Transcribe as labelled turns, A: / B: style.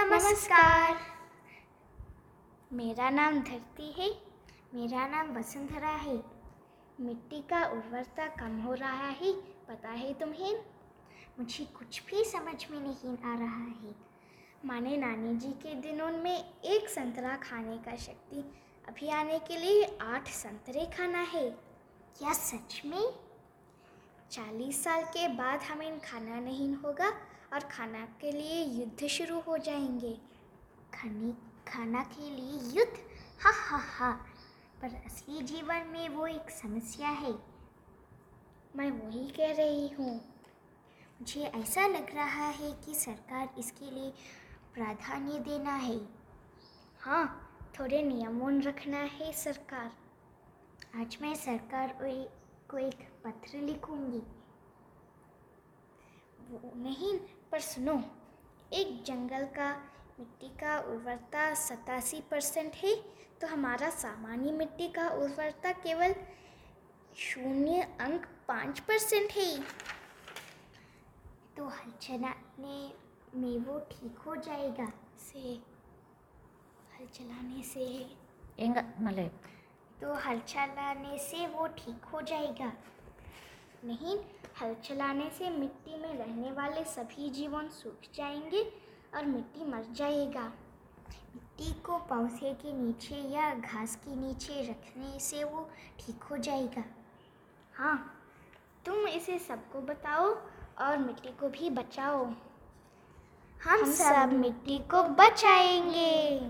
A: नमस्कार।
B: मेरा नाम धरती है,
A: मेरा नाम वसुंधरा है।
B: मिट्टी का उर्वरता कम हो रहा है, पता है तुम्हें?
A: मुझे कुछ भी समझ में नहीं आ रहा है।
B: माने नानी जी के दिनों में एक संतरा खाने का शक्ति, अभी आने के लिए आठ संतरे खाना है।
A: क्या सच में?
B: चालीस साल के बाद हमें खाना नहीं होगा और खाना के लिए युद्ध शुरू हो जाएँगे।
A: खाने, खाना के लिए युद्ध? हा हा हा। पर असली जीवन में वो एक समस्या है।
B: मैं वही कह रही हूँ।
A: मुझे ऐसा लग रहा है कि सरकार इसके लिए प्राधान्य देना है।
B: हाँ थोड़े नियमों रखना है सरकार।
A: आज मैं सरकार को एक पत्र लिखूँगी।
B: वो नहीं, पर सुनो, एक जंगल का, मिट्टी का उर्वरता सतासी परसेंट है तो हमारा सामान्य मिट्टी का उर्वरता केवल शून्य अंक पाँच परसेंट है।
A: तो हलचलाने में वो ठीक हो जाएगा,
B: से, हलचलाने से।
C: मतलब
A: तो हल चलाने से वो ठीक हो जाएगा।
B: नहीं हल चलाने से मिट्टी में रहने वाले सभी जीवन सूख जाएँगे और मिट्टी मर जाएगा।
A: मिट्टी को पौधे के नीचे या घास के नीचे रखने से वो ठीक हो जाएगा।
B: हाँ तुम इसे सबको बताओ और मिट्टी को भी बचाओ।
A: हम,
B: हम सब मिट्टी को बचाएँगे।